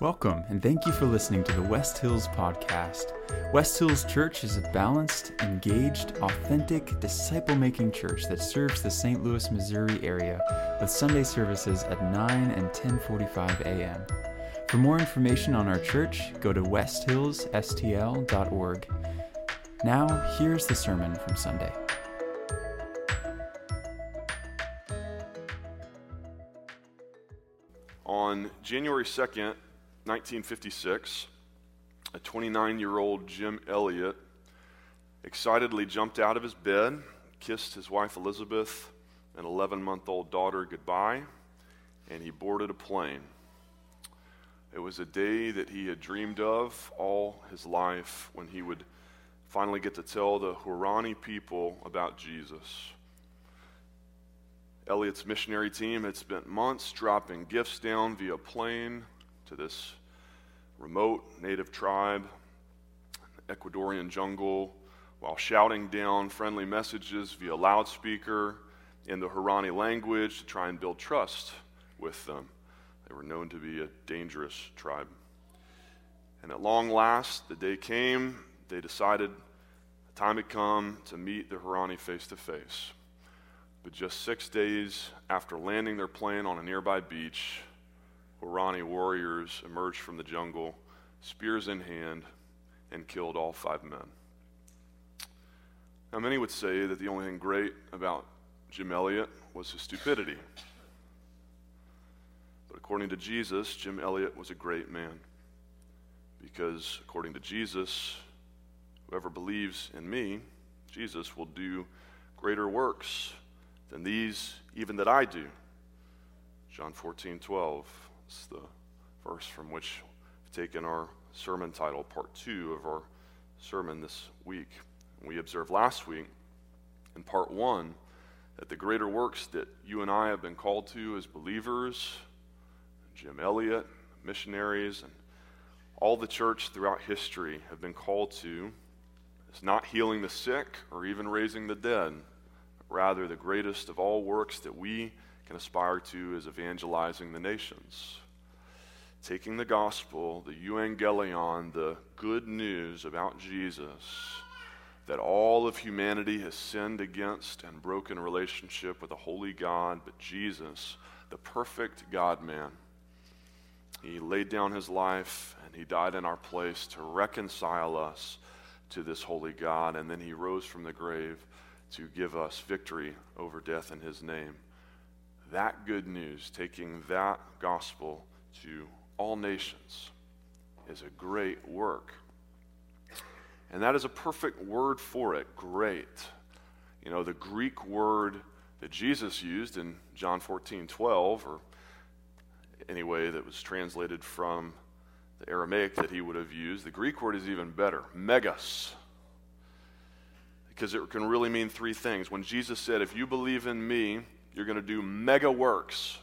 Welcome, and thank you for listening to the West Hills Podcast. West Hills Church is a balanced, engaged, authentic, disciple making church that serves the St. Louis, Missouri area with Sunday services at 9 and 10:45 a.m. For more information on our church, go to westhillsstl.org. Now, here's the sermon from Sunday. On January 2nd, 1956, a 29 year old Jim Elliot excitedly jumped out of his bed, kissed his wife Elizabeth and 11 month old daughter goodbye, and he boarded a plane. It was a day that he had dreamed of all his life when he would finally get to tell the Huaorani people about Jesus. Elliot's missionary team had spent months dropping gifts down via plane to this remote native tribe, Ecuadorian jungle, while shouting down friendly messages via loudspeaker in the Huaorani language to try and build trust with them. They were known to be a dangerous tribe. And at long last, the day came, they decided the time had come to meet the Huaorani face to face. But just six days after landing their plane on a nearby beach, Huaorani warriors emerged from the jungle, spears in hand, and killed all five men. Now, many would say that the only thing great about Jim Elliot was his stupidity. But according to Jesus, Jim Elliot was a great man. Because according to Jesus, whoever believes in me, Jesus, will do greater works than these, even that I do. John 14, 12. It's the verse from which we've taken our sermon title, part two of our sermon this week. We observed last week in part one that the greater works that you and I have been called to as believers, Jim Elliot, missionaries, and all the church throughout history have been called to is not healing the sick or even raising the dead. Rather, the greatest of all works that we can aspire to is evangelizing the nations. Taking the gospel, the euangelion, the good news about Jesus, that all of humanity has sinned against and broken relationship with a holy God, but Jesus, the perfect God man, he laid down his life and he died in our place to reconcile us to this holy God, and then he rose from the grave to give us victory over death in his name that good news, taking that gospel to all nations, is a great work. And that is a perfect word for it great. You know, the Greek word that Jesus used in John 14 12, or anyway, that was translated from the Aramaic that he would have used, the Greek word is even better megas. Because it can really mean three things. When Jesus said, If you believe in me, you're going to do mega works.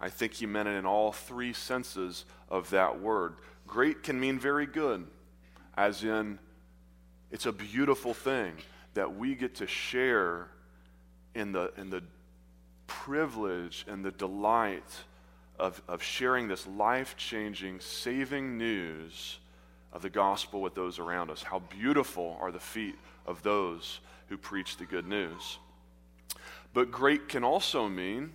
I think he meant it in all three senses of that word. Great can mean very good, as in, it's a beautiful thing that we get to share in the, in the privilege and the delight of, of sharing this life changing, saving news of the gospel with those around us. How beautiful are the feet of those who preach the good news. But great can also mean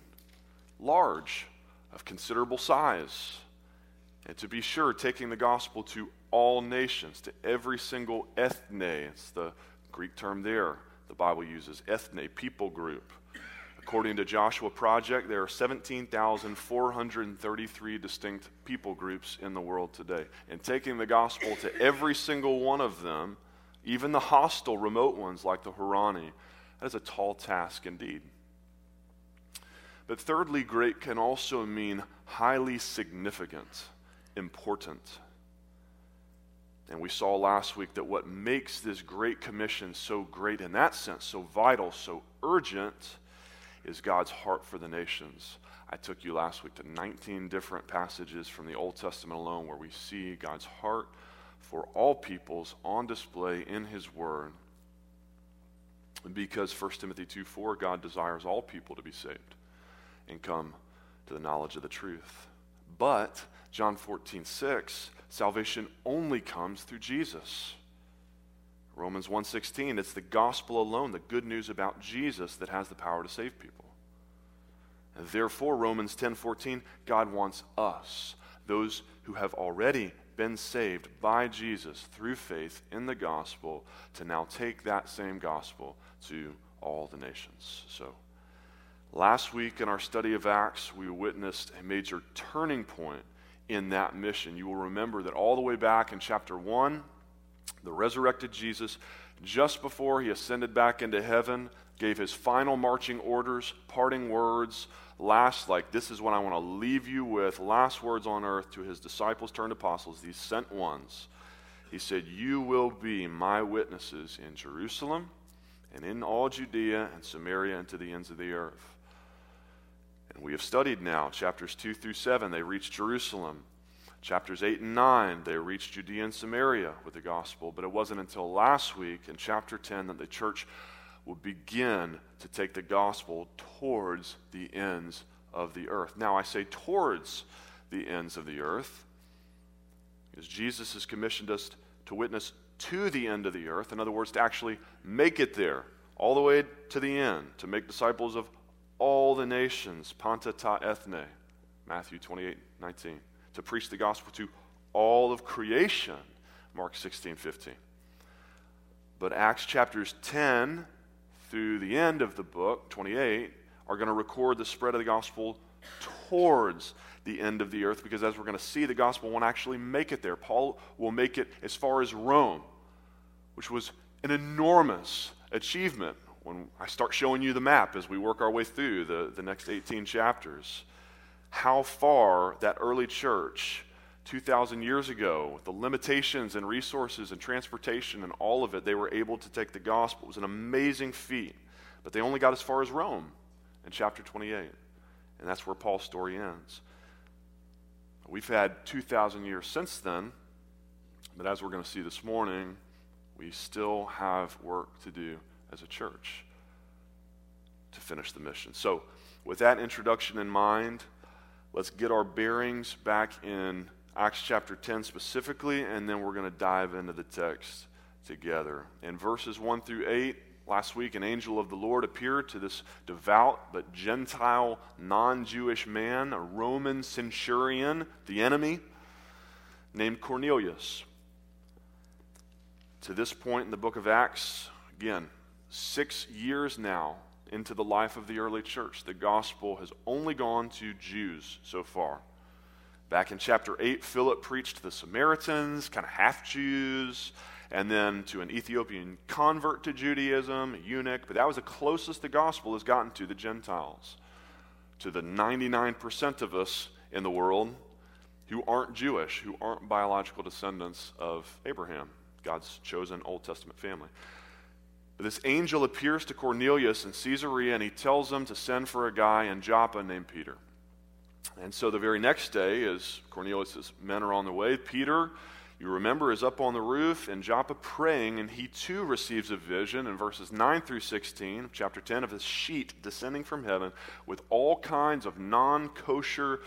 large, of considerable size. And to be sure, taking the gospel to all nations, to every single ethne. It's the Greek term there the Bible uses, ethne, people group. According to Joshua Project, there are 17,433 distinct people groups in the world today. And taking the gospel to every single one of them, even the hostile, remote ones like the Huaorani, that is a tall task indeed. But thirdly, great can also mean highly significant, important. And we saw last week that what makes this Great Commission so great in that sense, so vital, so urgent, is God's heart for the nations. I took you last week to 19 different passages from the Old Testament alone where we see God's heart for all peoples on display in His Word because 1 Timothy 2 4, God desires all people to be saved and come to the knowledge of the truth. But, John 14, 6, salvation only comes through Jesus. Romans 1:16 it's the gospel alone the good news about Jesus that has the power to save people. And therefore Romans 10:14 God wants us those who have already been saved by Jesus through faith in the gospel to now take that same gospel to all the nations. So last week in our study of Acts we witnessed a major turning point in that mission. You will remember that all the way back in chapter 1 the resurrected Jesus, just before he ascended back into heaven, gave his final marching orders, parting words, last, like, this is what I want to leave you with, last words on earth to his disciples turned apostles, these sent ones. He said, You will be my witnesses in Jerusalem and in all Judea and Samaria and to the ends of the earth. And we have studied now chapters 2 through 7. They reached Jerusalem. Chapters 8 and 9, they reached Judea and Samaria with the gospel, but it wasn't until last week in chapter 10 that the church would begin to take the gospel towards the ends of the earth. Now, I say towards the ends of the earth because Jesus has commissioned us to witness to the end of the earth. In other words, to actually make it there, all the way to the end, to make disciples of all the nations, panta ta ethne, Matthew 28 19 to preach the gospel to all of creation, Mark 16, 15. But Acts chapters 10 through the end of the book, 28, are going to record the spread of the gospel towards the end of the earth because as we're going to see, the gospel won't actually make it there. Paul will make it as far as Rome, which was an enormous achievement when I start showing you the map as we work our way through the, the next 18 chapters how far that early church 2,000 years ago, with the limitations and resources and transportation and all of it, they were able to take the gospel. It was an amazing feat. But they only got as far as Rome in chapter 28. And that's where Paul's story ends. We've had 2,000 years since then, but as we're going to see this morning, we still have work to do as a church to finish the mission. So, with that introduction in mind, Let's get our bearings back in Acts chapter 10 specifically, and then we're going to dive into the text together. In verses 1 through 8, last week, an angel of the Lord appeared to this devout but Gentile, non Jewish man, a Roman centurion, the enemy, named Cornelius. To this point in the book of Acts, again, six years now into the life of the early church. The gospel has only gone to Jews so far. Back in chapter 8, Philip preached to the Samaritans, kind of half Jews, and then to an Ethiopian convert to Judaism, a eunuch. But that was the closest the gospel has gotten to the Gentiles, to the 99% of us in the world who aren't Jewish, who aren't biological descendants of Abraham, God's chosen Old Testament family. But this angel appears to Cornelius in Caesarea and he tells him to send for a guy in Joppa named Peter. And so the very next day, as Cornelius' men are on the way, Peter, you remember, is up on the roof in Joppa praying, and he too receives a vision in verses 9 through 16, chapter 10, of a sheet descending from heaven with all kinds of non kosher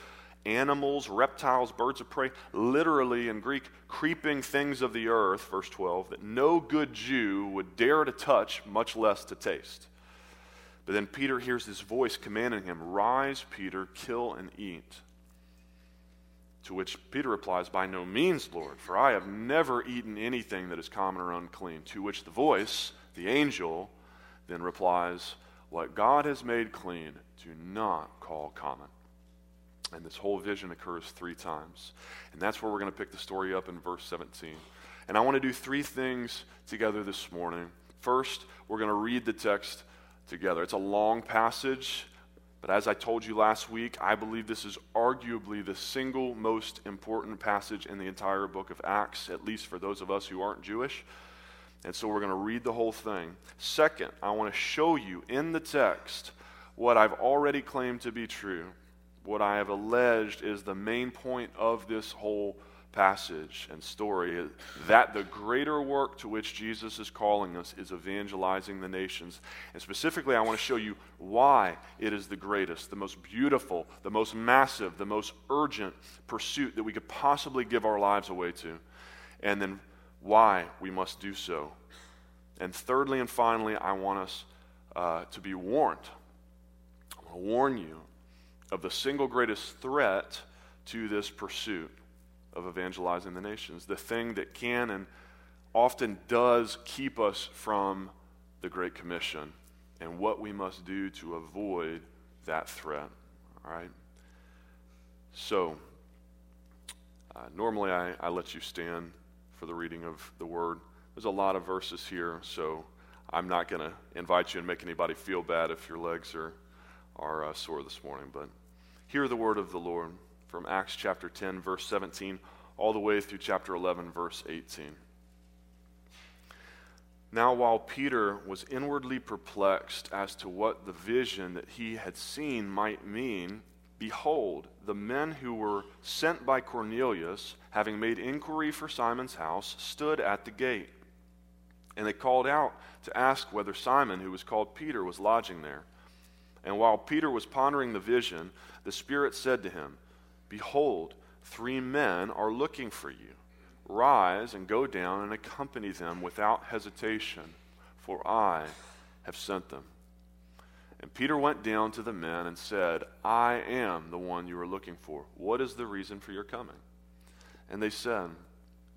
animals, reptiles, birds of prey, literally in Greek, creeping things of the earth, verse 12, that no good Jew would dare to touch, much less to taste. But then Peter hears this voice commanding him, Rise, Peter, kill and eat. To which Peter replies, By no means, Lord, for I have never eaten anything that is common or unclean. To which the voice, the angel, then replies, What God has made clean, do not call common. And this whole vision occurs three times. And that's where we're going to pick the story up in verse 17. And I want to do three things together this morning. First, we're going to read the text together. It's a long passage, but as I told you last week, I believe this is arguably the single most important passage in the entire book of Acts, at least for those of us who aren't Jewish. And so we're going to read the whole thing. Second, I want to show you in the text what I've already claimed to be true what I have alleged is the main point of this whole passage and story that the greater work to which Jesus is calling us is evangelizing the nations. And specifically, I want to show you why it is the greatest, the most beautiful, the most massive, the most urgent pursuit that we could possibly give our lives away to. And then why we must do so. And thirdly and finally, I want us uh, to be warned. I want to warn you of the single greatest threat to this pursuit of evangelizing the nations, the thing that can and often does keep us from the Great Commission, and what we must do to avoid that threat. All right? So, uh, normally I, I let you stand for the reading of the Word. There's a lot of verses here, so I'm not going to invite you and make anybody feel bad if your legs are, are uh, sore this morning, but hear the word of the Lord from Acts chapter 10, verse 17, all the way through chapter 11, verse 18. Now, while Peter was inwardly perplexed as to what the vision that he had seen might mean, behold, the men who were sent by Cornelius, having made inquiry for Simon's house, stood at the gate. And they called out to ask whether Simon, who was called Peter, was lodging there. And while Peter was pondering the vision, the Spirit said to him, Behold, three men are looking for you. Rise and go down and accompany them without hesitation, for I have sent them. And Peter went down to the men and said, I am the one you are looking for. What is the reason for your coming? And they said,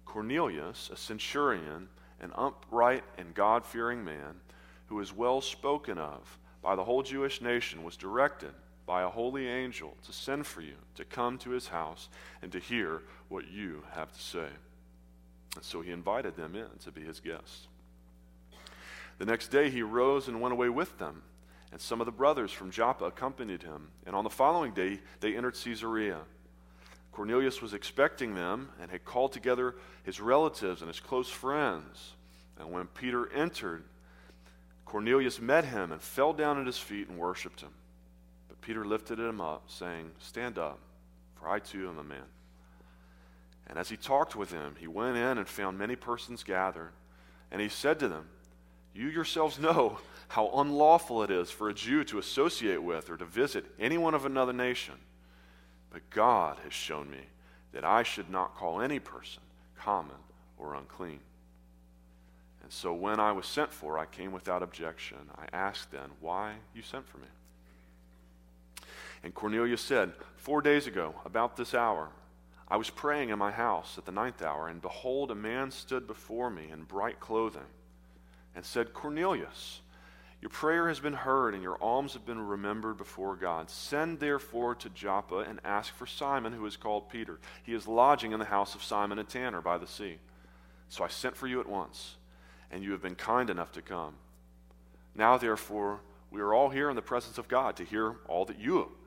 Cornelius, a centurion, an upright and God fearing man, who is well spoken of by the whole Jewish nation, was directed by a holy angel to send for you to come to his house and to hear what you have to say. And so he invited them in to be his guests. The next day he rose and went away with them, and some of the brothers from Joppa accompanied him. And on the following day they entered Caesarea. Cornelius was expecting them and had called together his relatives and his close friends. And when Peter entered, Cornelius met him and fell down at his feet and worshiped him. Peter lifted him up, saying, Stand up, for I too am a man. And as he talked with them, he went in and found many persons gathered. And he said to them, You yourselves know how unlawful it is for a Jew to associate with or to visit anyone of another nation. But God has shown me that I should not call any person common or unclean. And so when I was sent for, I came without objection. I asked then, Why you sent for me? And Cornelius said, Four days ago, about this hour, I was praying in my house at the ninth hour, and behold, a man stood before me in bright clothing and said, Cornelius, your prayer has been heard, and your alms have been remembered before God. Send therefore to Joppa and ask for Simon, who is called Peter. He is lodging in the house of Simon a tanner by the sea. So I sent for you at once, and you have been kind enough to come. Now, therefore, we are all here in the presence of God to hear all that you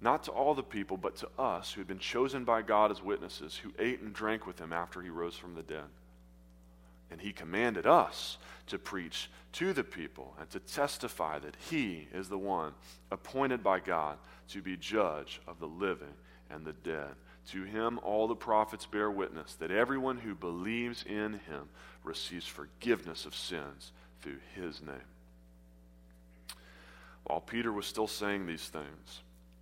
not to all the people, but to us who had been chosen by God as witnesses, who ate and drank with him after he rose from the dead. And he commanded us to preach to the people and to testify that he is the one appointed by God to be judge of the living and the dead. To him, all the prophets bear witness that everyone who believes in him receives forgiveness of sins through his name. While Peter was still saying these things,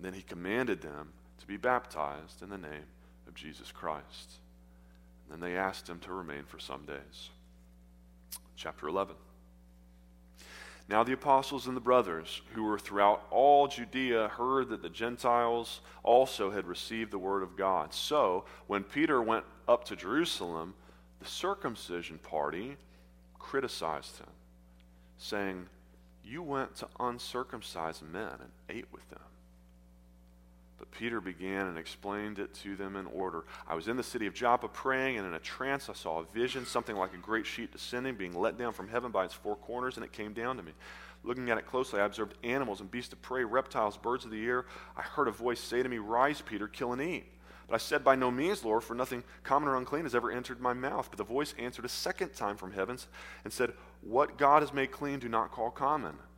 Then he commanded them to be baptized in the name of Jesus Christ. And then they asked him to remain for some days. Chapter 11. Now the apostles and the brothers who were throughout all Judea heard that the Gentiles also had received the word of God. So when Peter went up to Jerusalem, the circumcision party criticized him, saying, You went to uncircumcised men and ate with them. But Peter began and explained it to them in order. I was in the city of Joppa praying, and in a trance I saw a vision, something like a great sheet descending, being let down from heaven by its four corners, and it came down to me. Looking at it closely, I observed animals and beasts of prey, reptiles, birds of the air. I heard a voice say to me, Rise, Peter, kill and eat. But I said, By no means, Lord, for nothing common or unclean has ever entered my mouth. But the voice answered a second time from heavens and said, What God has made clean, do not call common.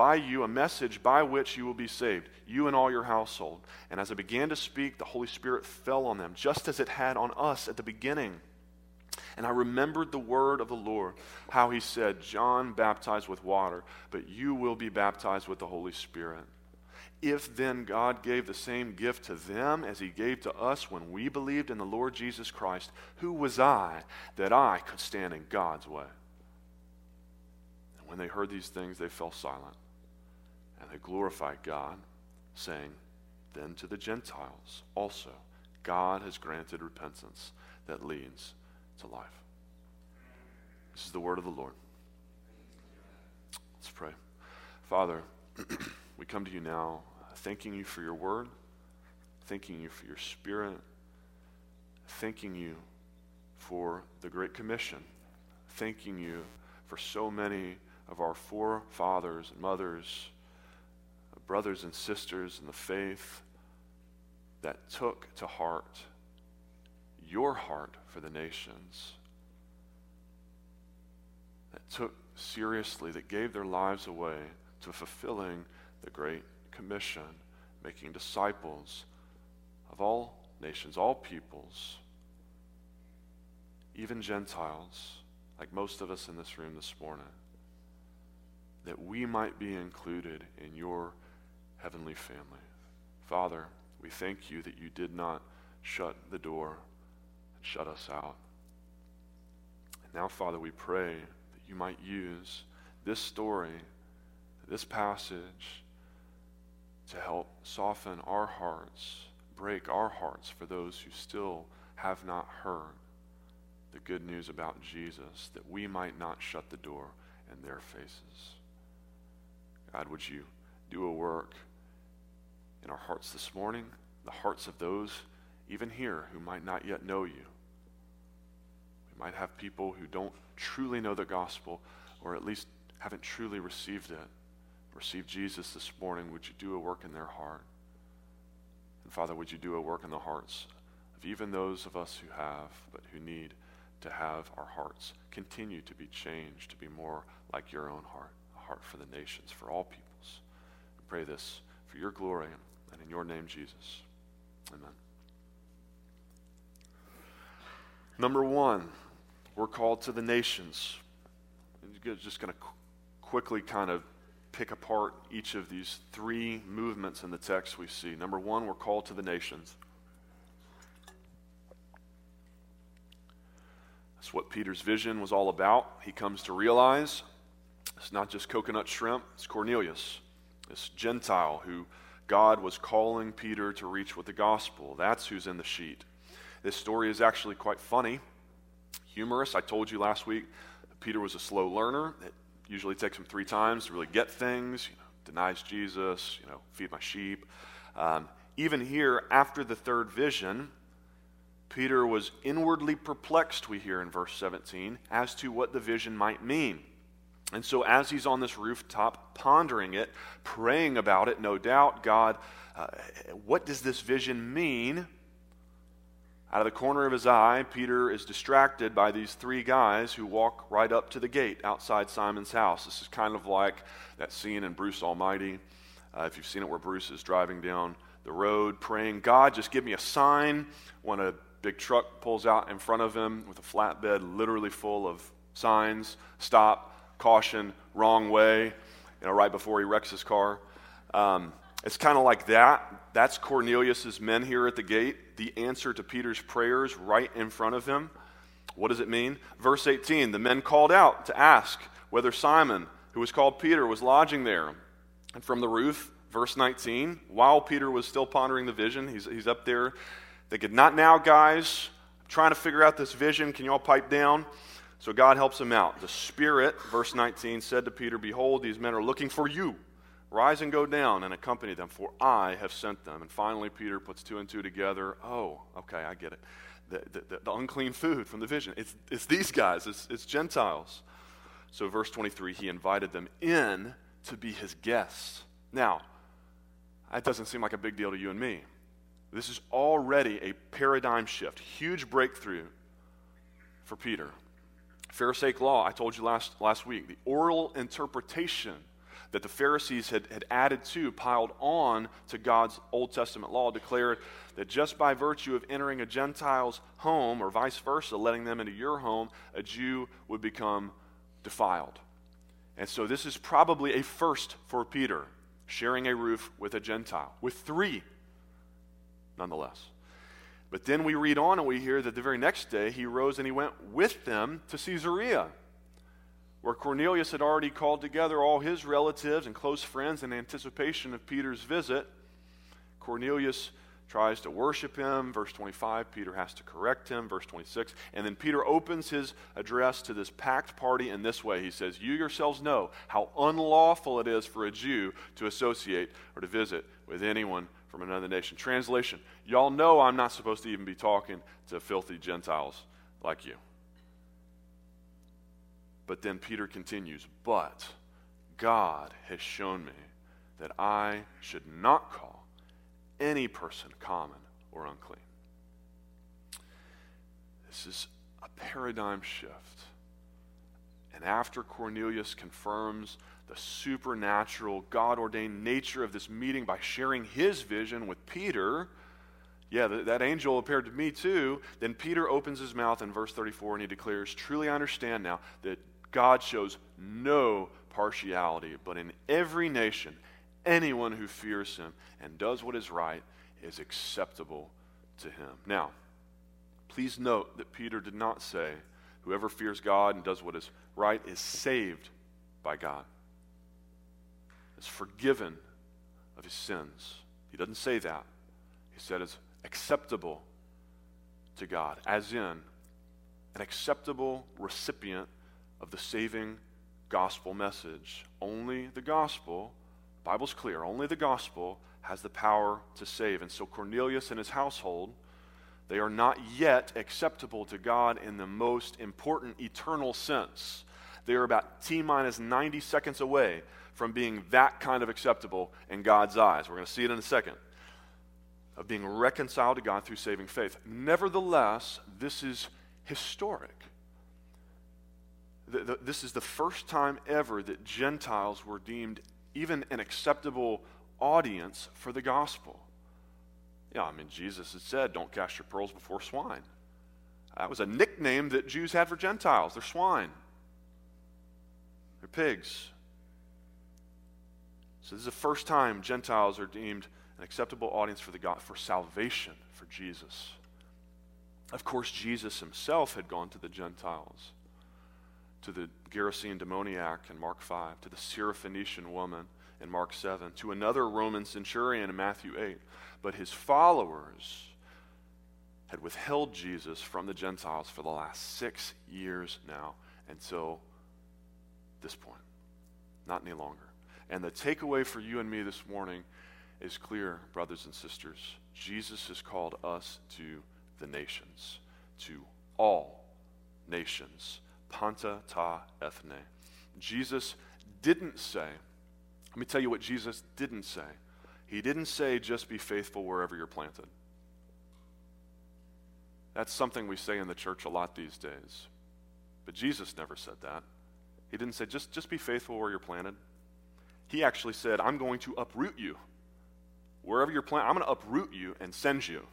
by you a message by which you will be saved, you and all your household. And as I began to speak, the Holy Spirit fell on them, just as it had on us at the beginning. And I remembered the word of the Lord, how he said, John baptized with water, but you will be baptized with the Holy Spirit. If then God gave the same gift to them as he gave to us when we believed in the Lord Jesus Christ, who was I that I could stand in God's way? And when they heard these things, they fell silent. And they glorified God, saying, Then to the Gentiles also God has granted repentance that leads to life. This is the word of the Lord. Let's pray. Father, we come to you now thanking you for your word, thanking you for your spirit, thanking you for the Great Commission, thanking you for so many of our forefathers and mothers brothers and sisters in the faith that took to heart your heart for the nations, that took seriously, that gave their lives away to fulfilling the Great Commission, making disciples of all nations, all peoples, even Gentiles, like most of us in this room this morning, that we might be included in your heavenly family. Father, we thank you that you did not shut the door and shut us out. And now, Father, we pray that you might use this story, this passage, to help soften our hearts, break our hearts for those who still have not heard the good news about Jesus, that we might not shut the door in their faces. God, would you do a work? In our hearts this morning, the hearts of those even here who might not yet know you. We might have people who don't truly know the gospel or at least haven't truly received it, Receive Jesus this morning. Would you do a work in their heart? And Father, would you do a work in the hearts of even those of us who have, but who need to have our hearts continue to be changed to be more like your own heart, a heart for the nations, for all peoples. We pray this for your glory and in your name, Jesus. Amen. Number one, we're called to the nations. I'm just going to qu- quickly kind of pick apart each of these three movements in the text we see. Number one, we're called to the nations. That's what Peter's vision was all about. He comes to realize it's not just coconut shrimp, it's Cornelius, this Gentile who God was calling Peter to reach with the gospel. That's who's in the sheet. This story is actually quite funny, humorous. I told you last week Peter was a slow learner. It usually takes him three times to really get things. denies Jesus, you know, feed my sheep. Um, even here, after the third vision, Peter was inwardly perplexed, we hear in verse 17, as to what the vision might mean. And so, as he's on this rooftop pondering it, praying about it, no doubt, God, uh, what does this vision mean? Out of the corner of his eye, Peter is distracted by these three guys who walk right up to the gate outside Simon's house. This is kind of like that scene in Bruce Almighty. Uh, if you've seen it, where Bruce is driving down the road praying, God, just give me a sign when a big truck pulls out in front of him with a flatbed literally full of signs stop, caution, wrong way, you know, right before he wrecks his car. Um, it's kind of like that. That's Cornelius's men here at the gate, the answer to Peter's prayers right in front of him. What does it mean? Verse 18 the men called out to ask whether Simon, who was called Peter, was lodging there. And from the roof, verse 19, while Peter was still pondering the vision, he's, he's up there thinking, Not now, guys. I'm trying to figure out this vision. Can you all pipe down? So God helps him out. The Spirit, verse 19, said to Peter, Behold, these men are looking for you. Rise and go down and accompany them, for I have sent them. And finally, Peter puts two and two together. Oh, okay, I get it. The, the, the unclean food from the vision. It's, it's these guys, it's, it's Gentiles. So, verse 23, he invited them in to be his guests. Now, that doesn't seem like a big deal to you and me. This is already a paradigm shift, huge breakthrough for Peter. Pharisaic law, I told you last, last week, the oral interpretation that the Pharisees had, had added to, piled on to God's Old Testament law, declared that just by virtue of entering a Gentile's home, or vice versa, letting them into your home, a Jew would become defiled. And so this is probably a first for Peter, sharing a roof with a Gentile, with three, nonetheless. But then we read on and we hear that the very next day he rose and he went with them to Caesarea where Cornelius had already called together all his relatives and close friends in anticipation of Peter's visit. Cornelius tries to worship him. Verse 25, Peter has to correct him. Verse 26, and then Peter opens his address to this packed party in this way. He says, You yourselves know how unlawful it is for a Jew to associate or to visit with anyone from another nation. Translation, y'all know I'm not supposed to even be talking to filthy Gentiles like you. But then Peter continues, But God has shown me that I should not call any person common or unclean. This is a paradigm shift. And after Cornelius confirms the supernatural, God ordained nature of this meeting by sharing his vision with Peter, yeah, that, that angel appeared to me too. Then Peter opens his mouth in verse 34 and he declares, Truly I understand now that God shows no partiality, but in every nation, anyone who fears him and does what is right is acceptable to him. Now, please note that Peter did not say, whoever fears God and does what is right is saved by God, is forgiven of his sins. He doesn't say that. He said it's acceptable to God, as in an acceptable recipient of the saving gospel message. Only the gospel, Bible's clear, only the gospel has the power to save. And so Cornelius and his household, they are not yet acceptable to God in the most important eternal sense. They are about T minus 90 seconds away from being that kind of acceptable in God's eyes. We're going to see it in a second. Of being reconciled to God through saving faith. Nevertheless, this is historic the, the, this is the first time ever that Gentiles were deemed even an acceptable audience for the gospel. Yeah, I mean, Jesus had said, don't cast your pearls before swine. That was a nickname that Jews had for Gentiles. They're swine, they're pigs. So this is the first time Gentiles are deemed an acceptable audience for, the God, for salvation for Jesus. Of course, Jesus himself had gone to the Gentiles to the Gerasene demoniac in Mark 5, to the Syrophoenician woman in Mark 7, to another Roman centurion in Matthew 8. But his followers had withheld Jesus from the Gentiles for the last six years now until this point. Not any longer. And the takeaway for you and me this morning is clear, brothers and sisters. Jesus has called us to the nations, to all nations. Panta ta ethne. Jesus didn't say, let me tell you what Jesus didn't say. He didn't say, just be faithful wherever you're planted. That's something we say in the church a lot these days. But Jesus never said that. He didn't say, just, just be faithful where you're planted. He actually said, I'm going to uproot you. Wherever you're planted, I'm going to uproot you and send you.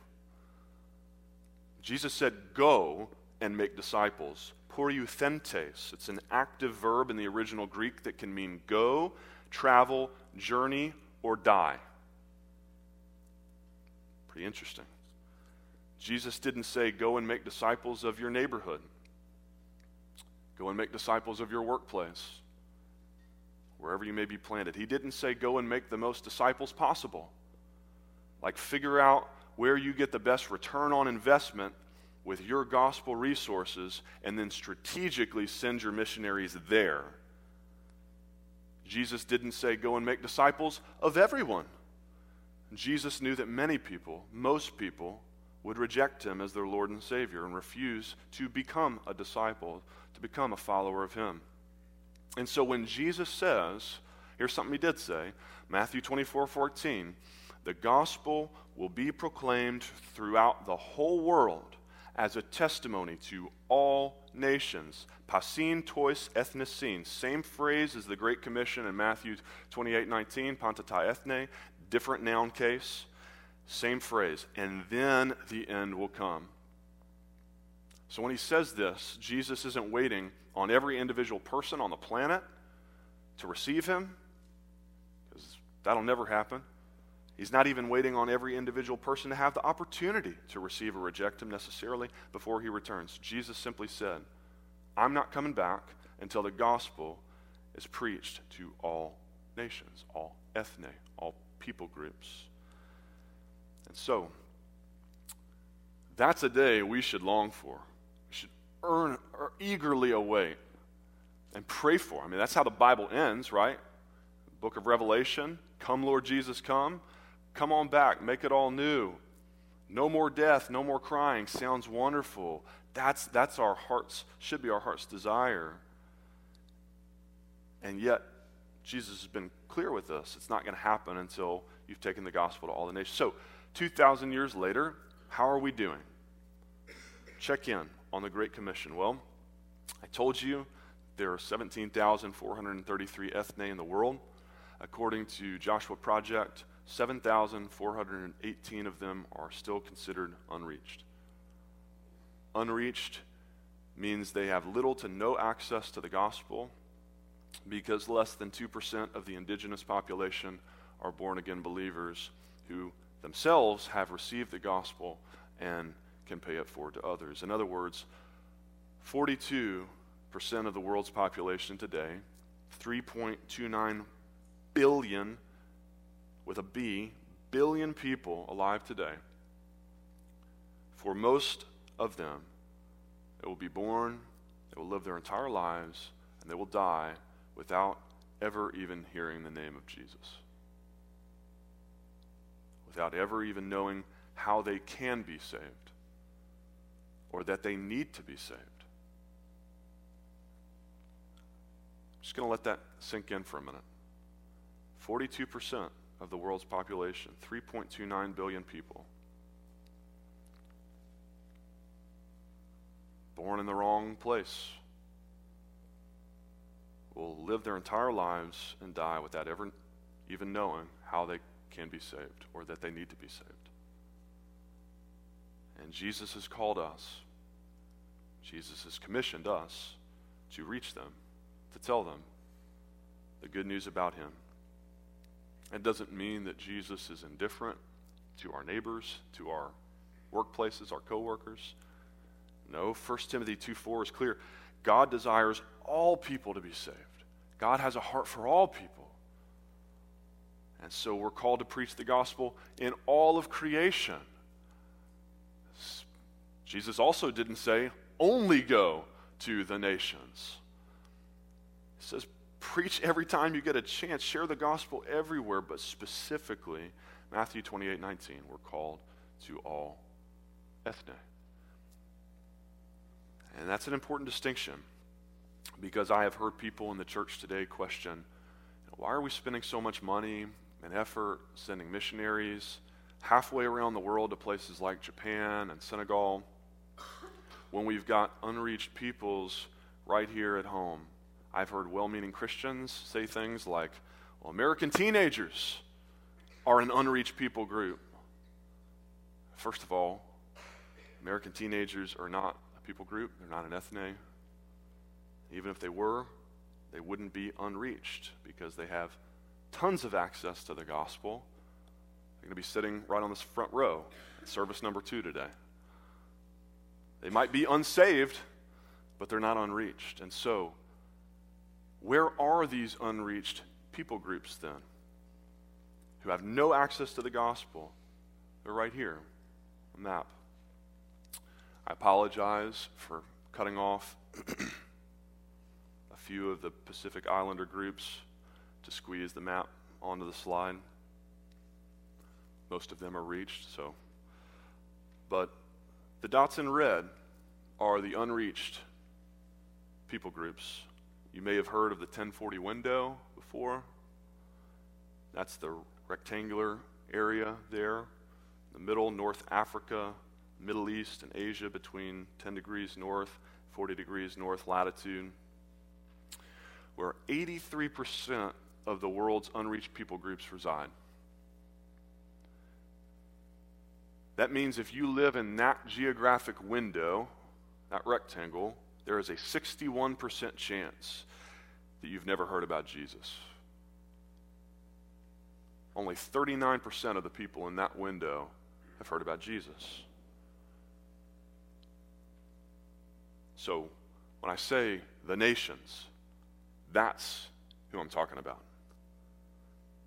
Jesus said, Go and make disciples. Poreuthentes. It's an active verb in the original Greek that can mean go, travel, journey, or die. Pretty interesting. Jesus didn't say, Go and make disciples of your neighborhood, go and make disciples of your workplace, wherever you may be planted. He didn't say, Go and make the most disciples possible. Like, figure out where you get the best return on investment with your gospel resources and then strategically send your missionaries there. Jesus didn't say, Go and make disciples of everyone. Jesus knew that many people, most people, would reject him as their Lord and Savior and refuse to become a disciple, to become a follower of him. And so when Jesus says, here's something he did say Matthew 24 14, the gospel will be proclaimed throughout the whole world as a testimony to all nations. Pasin tois ethnesin, same phrase as the Great Commission in Matthew 28 19, panta ta ethne, different noun case, same phrase. And then the end will come. So when he says this, Jesus isn't waiting on every individual person on the planet to receive him, because that'll never happen. He's not even waiting on every individual person to have the opportunity to receive or reject him necessarily before he returns. Jesus simply said, I'm not coming back until the gospel is preached to all nations, all ethne, all people groups. And so, that's a day we should long for. Earn or eagerly await and pray for. I mean, that's how the Bible ends, right? book of Revelation, come Lord Jesus, come. Come on back, make it all new. No more death, no more crying. Sounds wonderful. That's, that's our heart's, should be our heart's desire. And yet, Jesus has been clear with us. It's not going to happen until you've taken the gospel to all the nations. So, 2,000 years later, how are we doing? Check in on the Great Commission. Well, I told you there are 17,433 ethne in the world. According to Joshua Project, 7,418 of them are still considered unreached. Unreached means they have little to no access to the gospel because less than 2% of the indigenous population are born again believers who themselves have received the gospel and can pay it forward to others. In other words, 42% of the world's population today, 3.29 billion with a B, billion people alive today, for most of them, they will be born, they will live their entire lives, and they will die without ever even hearing the name of Jesus. Without ever even knowing how they can be saved or that they need to be saved. I'm just going to let that sink in for a minute. 42% of the world's population 3.29 billion people. Born in the wrong place. Will live their entire lives and die without ever even knowing how they can be saved or that they need to be saved. And Jesus has called us, Jesus has commissioned us to reach them, to tell them the good news about Him. It doesn't mean that Jesus is indifferent to our neighbors, to our workplaces, our coworkers. No, 1 Timothy 2 4 is clear. God desires all people to be saved. God has a heart for all people. And so we're called to preach the gospel in all of creation. Jesus also didn't say, only go to the nations. He says, preach every time you get a chance. Share the gospel everywhere, but specifically, Matthew 28 19, we're called to all ethne. And that's an important distinction because I have heard people in the church today question why are we spending so much money and effort sending missionaries halfway around the world to places like Japan and Senegal when we've got unreached peoples right here at home? I've heard well meaning Christians say things like, well, American teenagers are an unreached people group. First of all, American teenagers are not a people group, they're not an ethne. Even if they were, they wouldn't be unreached because they have tons of access to the gospel. They're going to be sitting right on this front row at service number two today. They might be unsaved, but they're not unreached. And so, where are these unreached people groups then? Who have no access to the gospel? They're right here, a map. I apologize for cutting off a few of the Pacific Islander groups to squeeze the map onto the slide. Most of them are reached, so. But the dots in red are the unreached people groups. You may have heard of the 1040 window before. That's the rectangular area there. The middle, North Africa, Middle East, and Asia between 10 degrees north, 40 degrees north latitude where 83% of the world's unreached people groups reside. That means if you live in that geographic window, that rectangle, there is a 61% chance that you've never heard about Jesus. Only 39% of the people in that window have heard about Jesus. So, when I say the nations, that's who I'm talking about.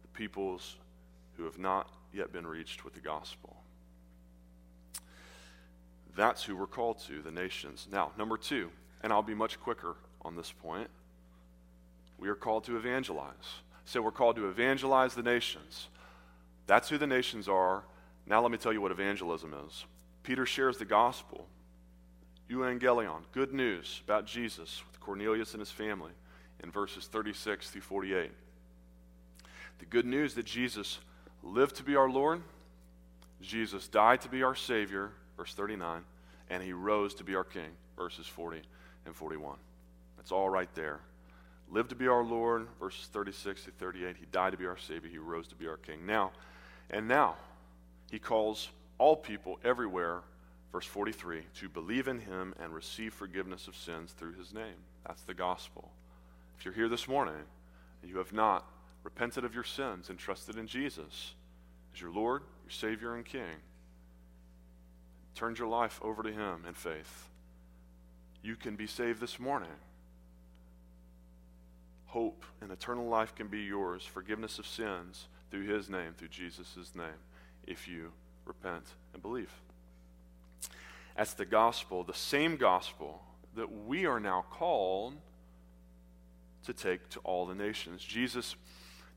The peoples who have not yet been reached with the gospel. That's who we're called to, the nations. Now, number two, and I'll be much quicker on this point, we are called to evangelize. So we're called to evangelize the nations. That's who the nations are. Now, let me tell you what evangelism is. Peter shares the gospel, euangelion, good news about Jesus with Cornelius and his family in verses 36 through 48. The good news that Jesus lived to be our Lord, Jesus died to be our Savior, verse 39, and he rose to be our King, verses 40 and 41. That's all right there. Lived to be our Lord, verses 36 to 38. He died to be our Savior. He rose to be our King. Now, and now, he calls all people everywhere, verse 43, to believe in him and receive forgiveness of sins through his name. That's the gospel. If you're here this morning and you have not repented of your sins and trusted in Jesus as your Lord, your Savior, and King, turned your life over to Him in faith, you can be saved this morning. Hope and eternal life can be yours, forgiveness of sins through His name, through Jesus' name, if you repent and believe. That's the gospel, the same gospel that we are now called to take to all the nations. Jesus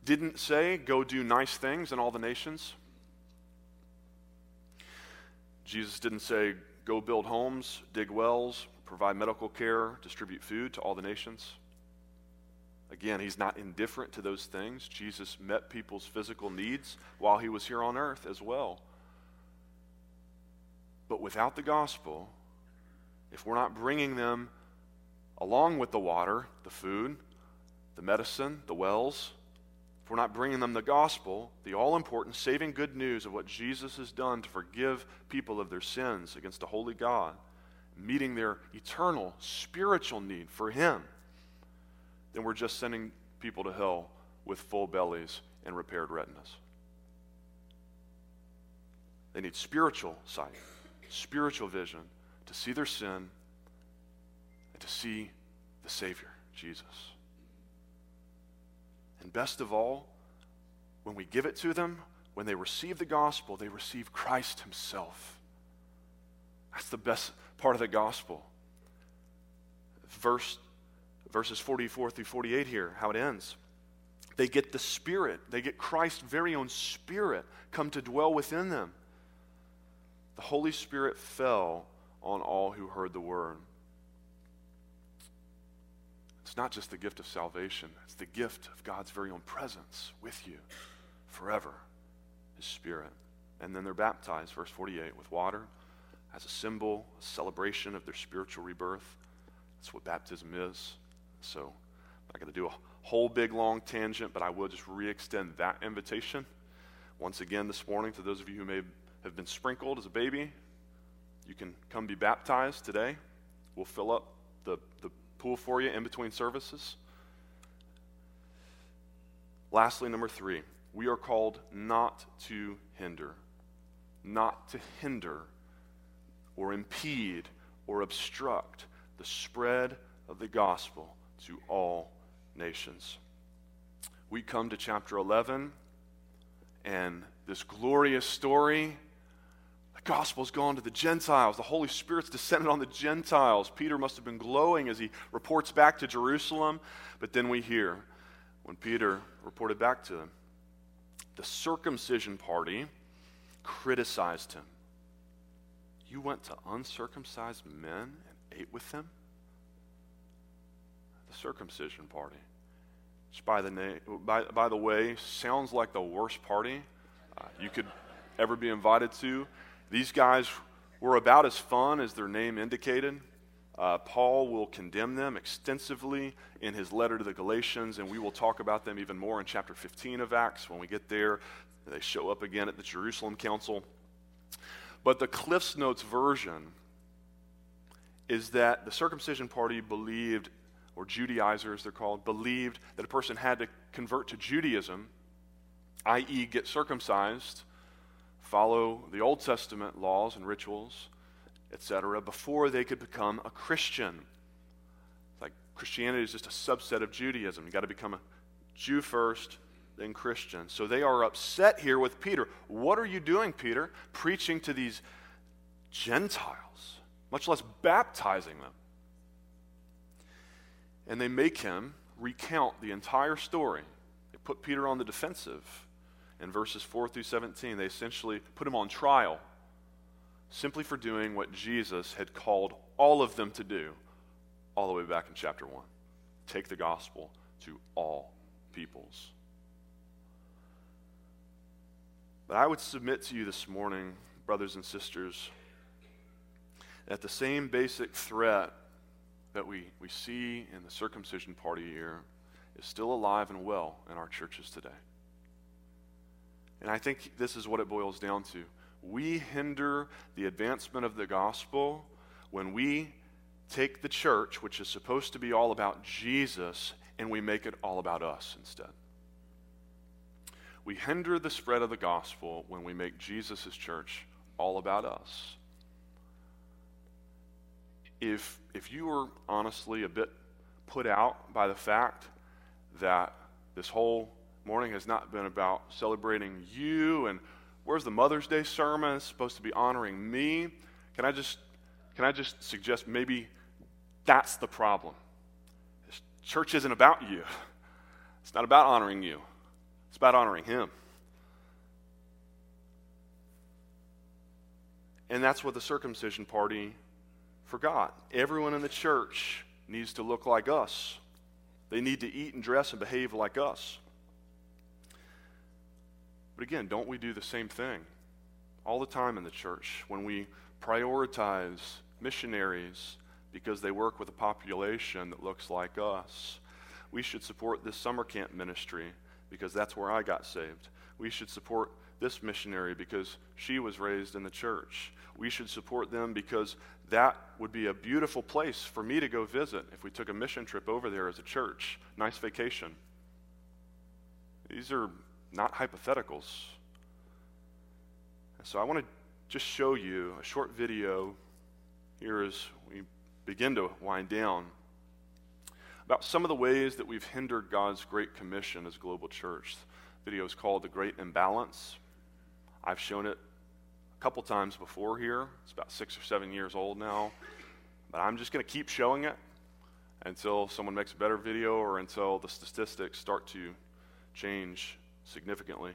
didn't say, go do nice things in all the nations. Jesus didn't say, go build homes, dig wells, provide medical care, distribute food to all the nations. Again, he's not indifferent to those things. Jesus met people's physical needs while he was here on earth as well. But without the gospel, if we're not bringing them along with the water, the food, the medicine, the wells, if we're not bringing them the gospel, the all important saving good news of what Jesus has done to forgive people of their sins against a holy God, meeting their eternal spiritual need for Him, then we're just sending people to hell with full bellies and repaired retinas. They need spiritual sight, spiritual vision to see their sin and to see the Savior, Jesus. And best of all, when we give it to them, when they receive the gospel, they receive Christ Himself. That's the best part of the gospel. Verse, verses 44 through 48 here, how it ends. They get the Spirit, they get Christ's very own Spirit come to dwell within them. The Holy Spirit fell on all who heard the word. It's not just the gift of salvation, it's the gift of God's very own presence with you forever, His Spirit. And then they're baptized, verse 48, with water as a symbol, a celebration of their spiritual rebirth. That's what baptism is. So I'm not going to do a whole big long tangent, but I will just re extend that invitation once again this morning to those of you who may have been sprinkled as a baby. You can come be baptized today. We'll fill up the, the pool for you in between services. Lastly, number three, we are called not to hinder. Not to hinder or impede or obstruct the spread of the gospel to all nations. We come to chapter 11, and this glorious story gospel's gone to the Gentiles. The Holy Spirit's descended on the Gentiles. Peter must have been glowing as he reports back to Jerusalem. But then we hear when Peter reported back to them, the circumcision party criticized him. You went to uncircumcised men and ate with them? The circumcision party. Which, by the, na- by, by the way, sounds like the worst party uh, you could ever be invited to. These guys were about as fun as their name indicated. Uh, Paul will condemn them extensively in his letter to the Galatians, and we will talk about them even more in chapter 15 of Acts. When we get there, they show up again at the Jerusalem Council. But the Cliffs Notes version is that the circumcision party believed or Judaizers, they're called, believed that a person had to convert to Judaism, i.e., get circumcised, follow the Old Testament laws and rituals, etc., before they could become a Christian. Like Christianity is just a subset of Judaism. You've got to become a Jew first, then Christian. So they are upset here with Peter. What are you doing, Peter? Preaching to these Gentiles, much less baptizing them and they make him recount the entire story. They put Peter on the defensive in verses 4 through 17. They essentially put him on trial simply for doing what Jesus had called all of them to do all the way back in chapter 1 take the gospel to all peoples. But I would submit to you this morning, brothers and sisters, that the same basic threat that we, we see in the circumcision party here is still alive and well in our churches today. And I think this is what it boils down to. We hinder the advancement of the gospel when we take the church, which is supposed to be all about Jesus, and we make it all about us instead. We hinder the spread of the gospel when we make Jesus' church all about us if, if you were honestly a bit put out by the fact that this whole morning has not been about celebrating you and where's the Mother's Day sermon? It's supposed to be honoring me. Can I just, can I just suggest maybe that's the problem? This church isn't about you. It's not about honoring you. It's about honoring Him. And that's what the circumcision party forgot. Everyone in the church needs to look like us. They need to eat and dress and behave like us. But again, don't we do the same thing all the time in the church when we prioritize missionaries because they work with a population that looks like us? We should support this summer camp ministry because that's where I got saved. We should support this missionary because she was raised in the church. We should support them because that would be a beautiful place for me to go visit if we took a mission trip over there as a church. Nice vacation. These are not hypotheticals. So I want to just show you a short video here as we begin to wind down about some of the ways that we've hindered God's great commission as global church. The video is called The Great Imbalance. I've shown it a couple times before here. It's about six or seven years old now. But I'm just going to keep showing it. until someone makes a better video or until the statistics start to change significantly.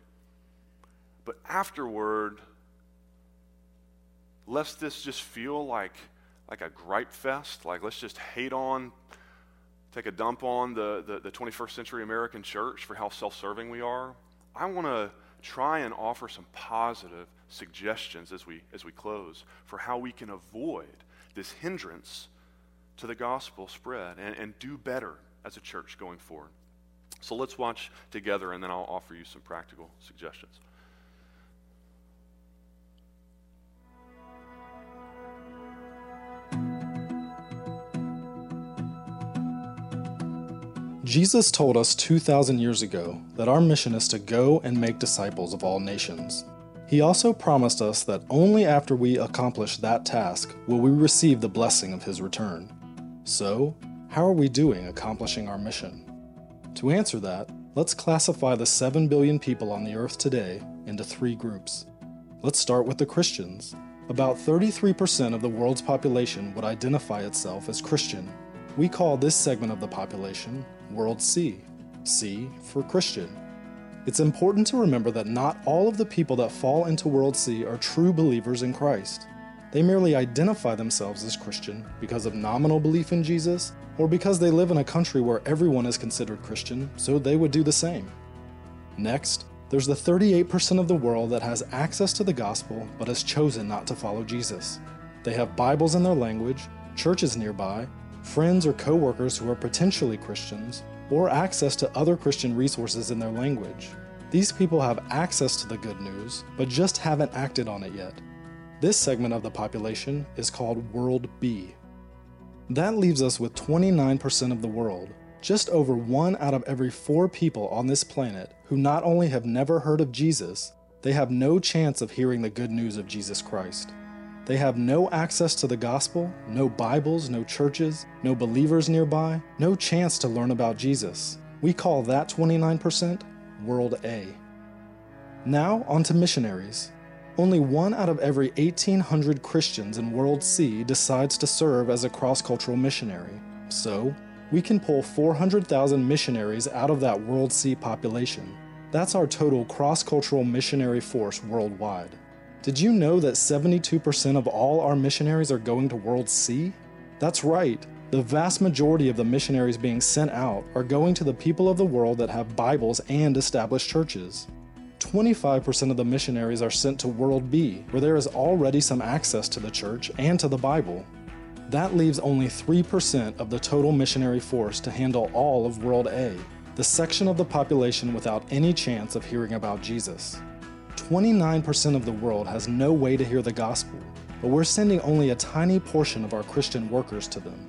But afterward, lest this just feel like, like a gripe fest, like let's just hate on, take a dump on the, the, the 21st century American church for how self serving we are, I want to try and offer some positive suggestions as we, as we close for how we can avoid this hindrance to the gospel spread and, and do better as a church going forward. So let's watch together, and then I'll offer you some practical suggestions. Jesus told us 2,000 years ago that our mission is to go and make disciples of all nations. He also promised us that only after we accomplish that task will we receive the blessing of His return. So, how are we doing accomplishing our mission? To answer that, let's classify the 7 billion people on the earth today into three groups. Let's start with the Christians. About 33% of the world's population would identify itself as Christian. We call this segment of the population World C, C for Christian. It's important to remember that not all of the people that fall into World C are true believers in Christ. They merely identify themselves as Christian because of nominal belief in Jesus or because they live in a country where everyone is considered Christian, so they would do the same. Next, there's the 38% of the world that has access to the gospel but has chosen not to follow Jesus. They have Bibles in their language, churches nearby, friends or coworkers who are potentially Christians, or access to other Christian resources in their language. These people have access to the good news, but just haven't acted on it yet. This segment of the population is called World B. That leaves us with 29% of the world, just over one out of every four people on this planet who not only have never heard of Jesus, they have no chance of hearing the good news of Jesus Christ. They have no access to the gospel, no Bibles, no churches, no believers nearby, no chance to learn about Jesus. We call that 29% World A. Now, on to missionaries. Only one out of every 1,800 Christians in World C decides to serve as a cross cultural missionary. So, we can pull 400,000 missionaries out of that World C population. That's our total cross cultural missionary force worldwide. Did you know that 72% of all our missionaries are going to World C? That's right. The vast majority of the missionaries being sent out are going to the people of the world that have Bibles and established churches. 25% of the missionaries are sent to World B, where there is already some access to the church and to the Bible. That leaves only 3% of the total missionary force to handle all of World A, the section of the population without any chance of hearing about Jesus. 29% of the world has no way to hear the gospel, but we're sending only a tiny portion of our Christian workers to them.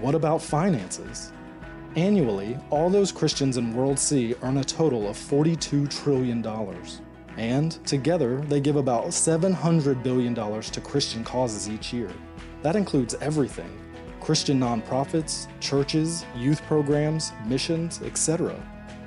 What about finances? Annually, all those Christians in World C earn a total of $42 trillion. And together, they give about $700 billion to Christian causes each year. That includes everything Christian nonprofits, churches, youth programs, missions, etc.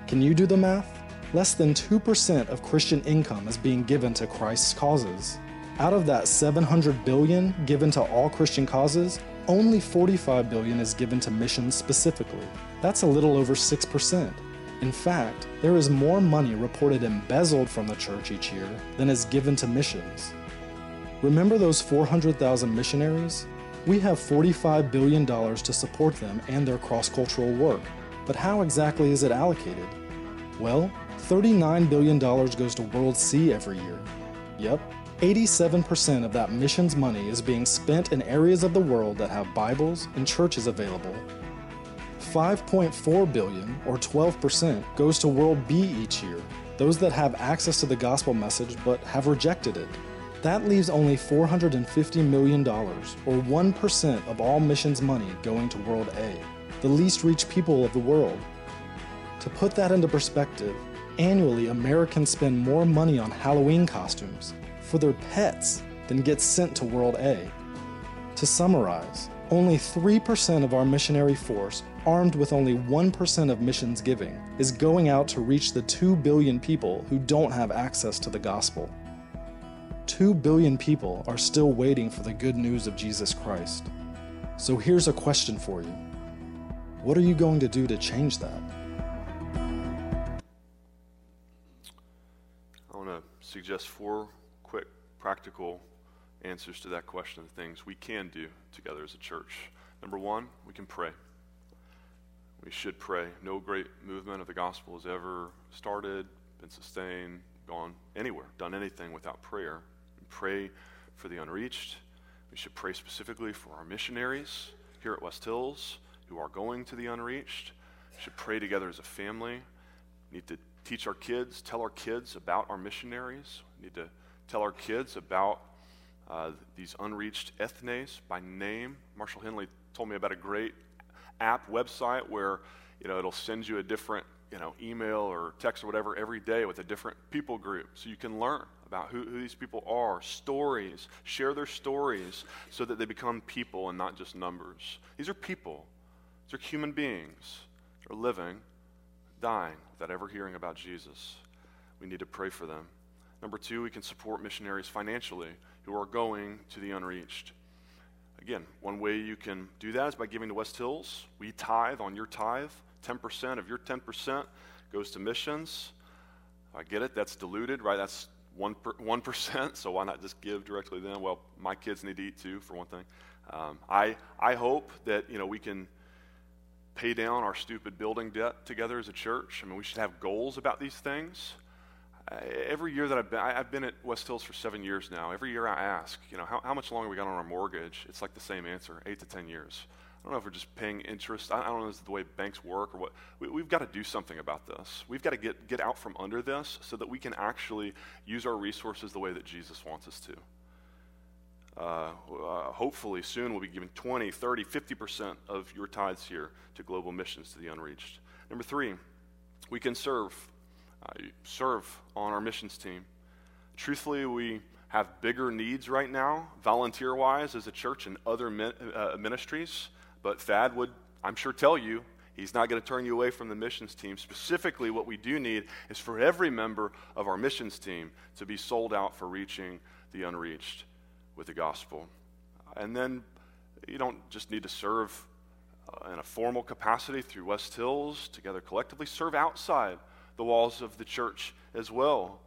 Can you do the math? less than 2% of Christian income is being given to Christ's causes. Out of that 700 billion given to all Christian causes, only 45 billion is given to missions specifically. That's a little over 6%. In fact, there is more money reported embezzled from the church each year than is given to missions. Remember those 400,000 missionaries? We have $45 billion to support them and their cross cultural work. But how exactly is it allocated? Well, $39 billion goes to World C every year. Yep, 87% of that missions money is being spent in areas of the world that have Bibles and churches available. 5.4 billion, or 12%, goes to World B each year, those that have access to the gospel message but have rejected it. That leaves only $450 million, or 1% of all missions money going to World A, the least reached people of the world. To put that into perspective, Annually, Americans spend more money on Halloween costumes for their pets than gets sent to World A. To summarize, only 3% of our missionary force, armed with only 1% of missions giving, is going out to reach the 2 billion people who don't have access to the gospel. 2 billion people are still waiting for the good news of Jesus Christ. So here's a question for you What are you going to do to change that? I want to suggest four practical answers to that question of things we can do together as a church. Number one, we can pray. We should pray. No great movement of the gospel has ever started, been sustained, gone anywhere, done anything without prayer. We pray for the unreached. We should pray specifically for our missionaries here at West Hills who are going to the unreached. We should pray together as a family. We need to teach our kids, tell our kids about our missionaries. We need to tell our kids about uh, these unreached ethnes by name. Marshall Henley told me about a great app website where you know it'll send you a different you know email or text or whatever every day with a different people group. So you can learn about who, who these people are stories share their stories so that they become people and not just numbers. These are people. These are human beings. They're living dying without ever hearing about jesus. We need to pray for them number two we can support missionaries financially who are going to the unreached Again, one way you can do that is by giving to West Hills. We tithe on your tithe. 10% of your 10% goes to missions. I get it, that's diluted, right? That's 1%, 1%, so why not just give directly then? Well, my kids need to eat too, for one thing. Um, I, I hope that, you know, we can pay down our stupid building debt together as a church. I mean, we should have goals about these things every year that I've been, I, have been at West Hills for seven years now. Every year I ask, you know, how, how much longer we got on our mortgage? It's like the same answer, eight to ten years. I don't know if we're just paying interest. I don't know if it's the way banks work or what. We, have got to do something about this. We've got to get, get out from under this so that we can actually use our resources the way that Jesus wants us to. Uh, uh, hopefully, soon we'll be giving 20, 30, 50% of your tithes here to global missions to the unreached. Number three, we can serve uh, serve on our missions team. Truthfully, we have bigger needs right now, volunteer wise, as a church and other min- uh, ministries. But Thad would, I'm sure, tell you he's not going to turn you away from the missions team. Specifically, what we do need is for every member of our missions team to be sold out for reaching the unreached with the gospel. And then you don't just need to serve uh, in a formal capacity through West Hills together collectively, serve outside the walls of the church as well.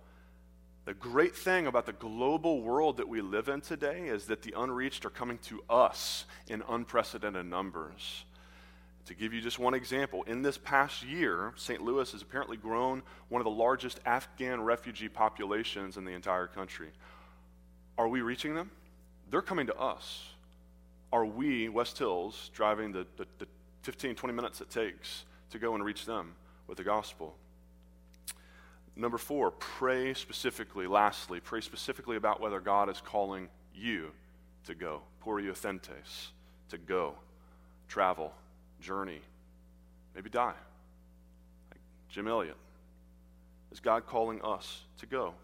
The great thing about the global world that we live in today is that the unreached are coming to us in unprecedented numbers. To give you just one example, in this past year, St. Louis has apparently grown one of the largest Afghan refugee populations in the entire country. Are we reaching them? They're coming to us. Are we, West Hills, driving the, the, the 15, 20 minutes it takes to go and reach them with the gospel? Number four, pray specifically. Lastly, pray specifically about whether God is calling you to go. Poreuthentes, to go, travel, journey, maybe die. Like Jim Elliot. Is God calling us to go?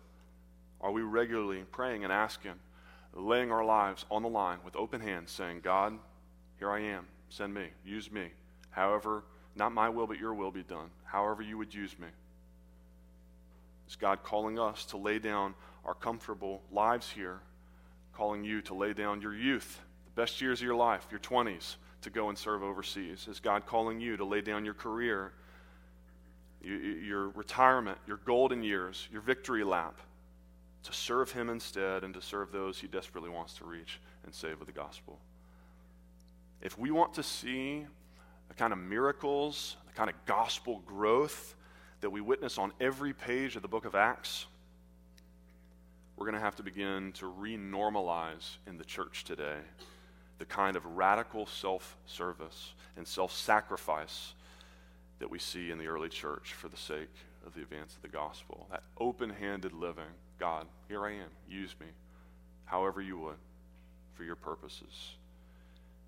Are we regularly praying and asking, laying our lives on the line with open hands, saying, God, here I am, send me, use me. However, not my will, but your will be done. However, you would use me. Is God calling us to lay down our comfortable lives here, calling you to lay down your youth, the best years of your life, your 20s, to go and serve overseas? Is God calling you to lay down your career, your retirement, your golden years, your victory lap, to serve Him instead and to serve those He desperately wants to reach and save with the gospel? If we want to see the kind of miracles, the kind of gospel growth, that we witness on every page of the book of Acts, we're going to have to begin to renormalize in the church today the kind of radical self service and self sacrifice that we see in the early church for the sake of the advance of the gospel. That open handed living. God, here I am. Use me however you would for your purposes.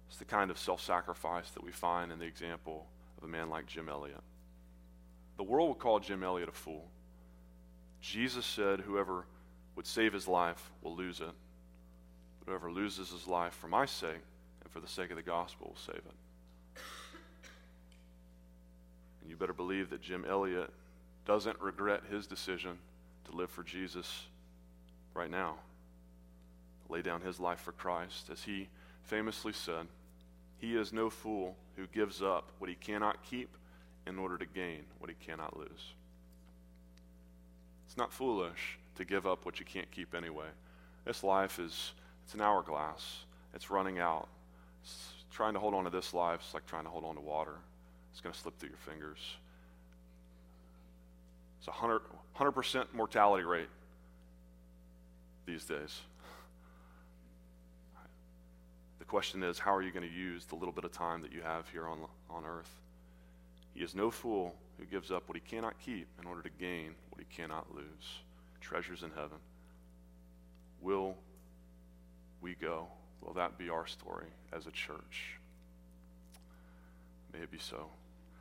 It's the kind of self sacrifice that we find in the example of a man like Jim Elliot. The world would call Jim Elliot a fool. Jesus said, Whoever would save his life will lose it. But whoever loses his life for my sake and for the sake of the gospel will save it. And you better believe that Jim Elliot doesn't regret his decision to live for Jesus right now. Lay down his life for Christ. As he famously said, He is no fool who gives up what he cannot keep in order to gain what he cannot lose. It's not foolish to give up what you can't keep anyway. This life is it's an hourglass. It's running out. It's trying to hold on to this life is like trying to hold on to water. It's going to slip through your fingers. It's a 100, 100% mortality rate these days. The question is, how are you going to use the little bit of time that you have here on, on earth? He is no fool who gives up what he cannot keep in order to gain what he cannot lose treasures in heaven. Will we go? Will that be our story as a church? May it be so.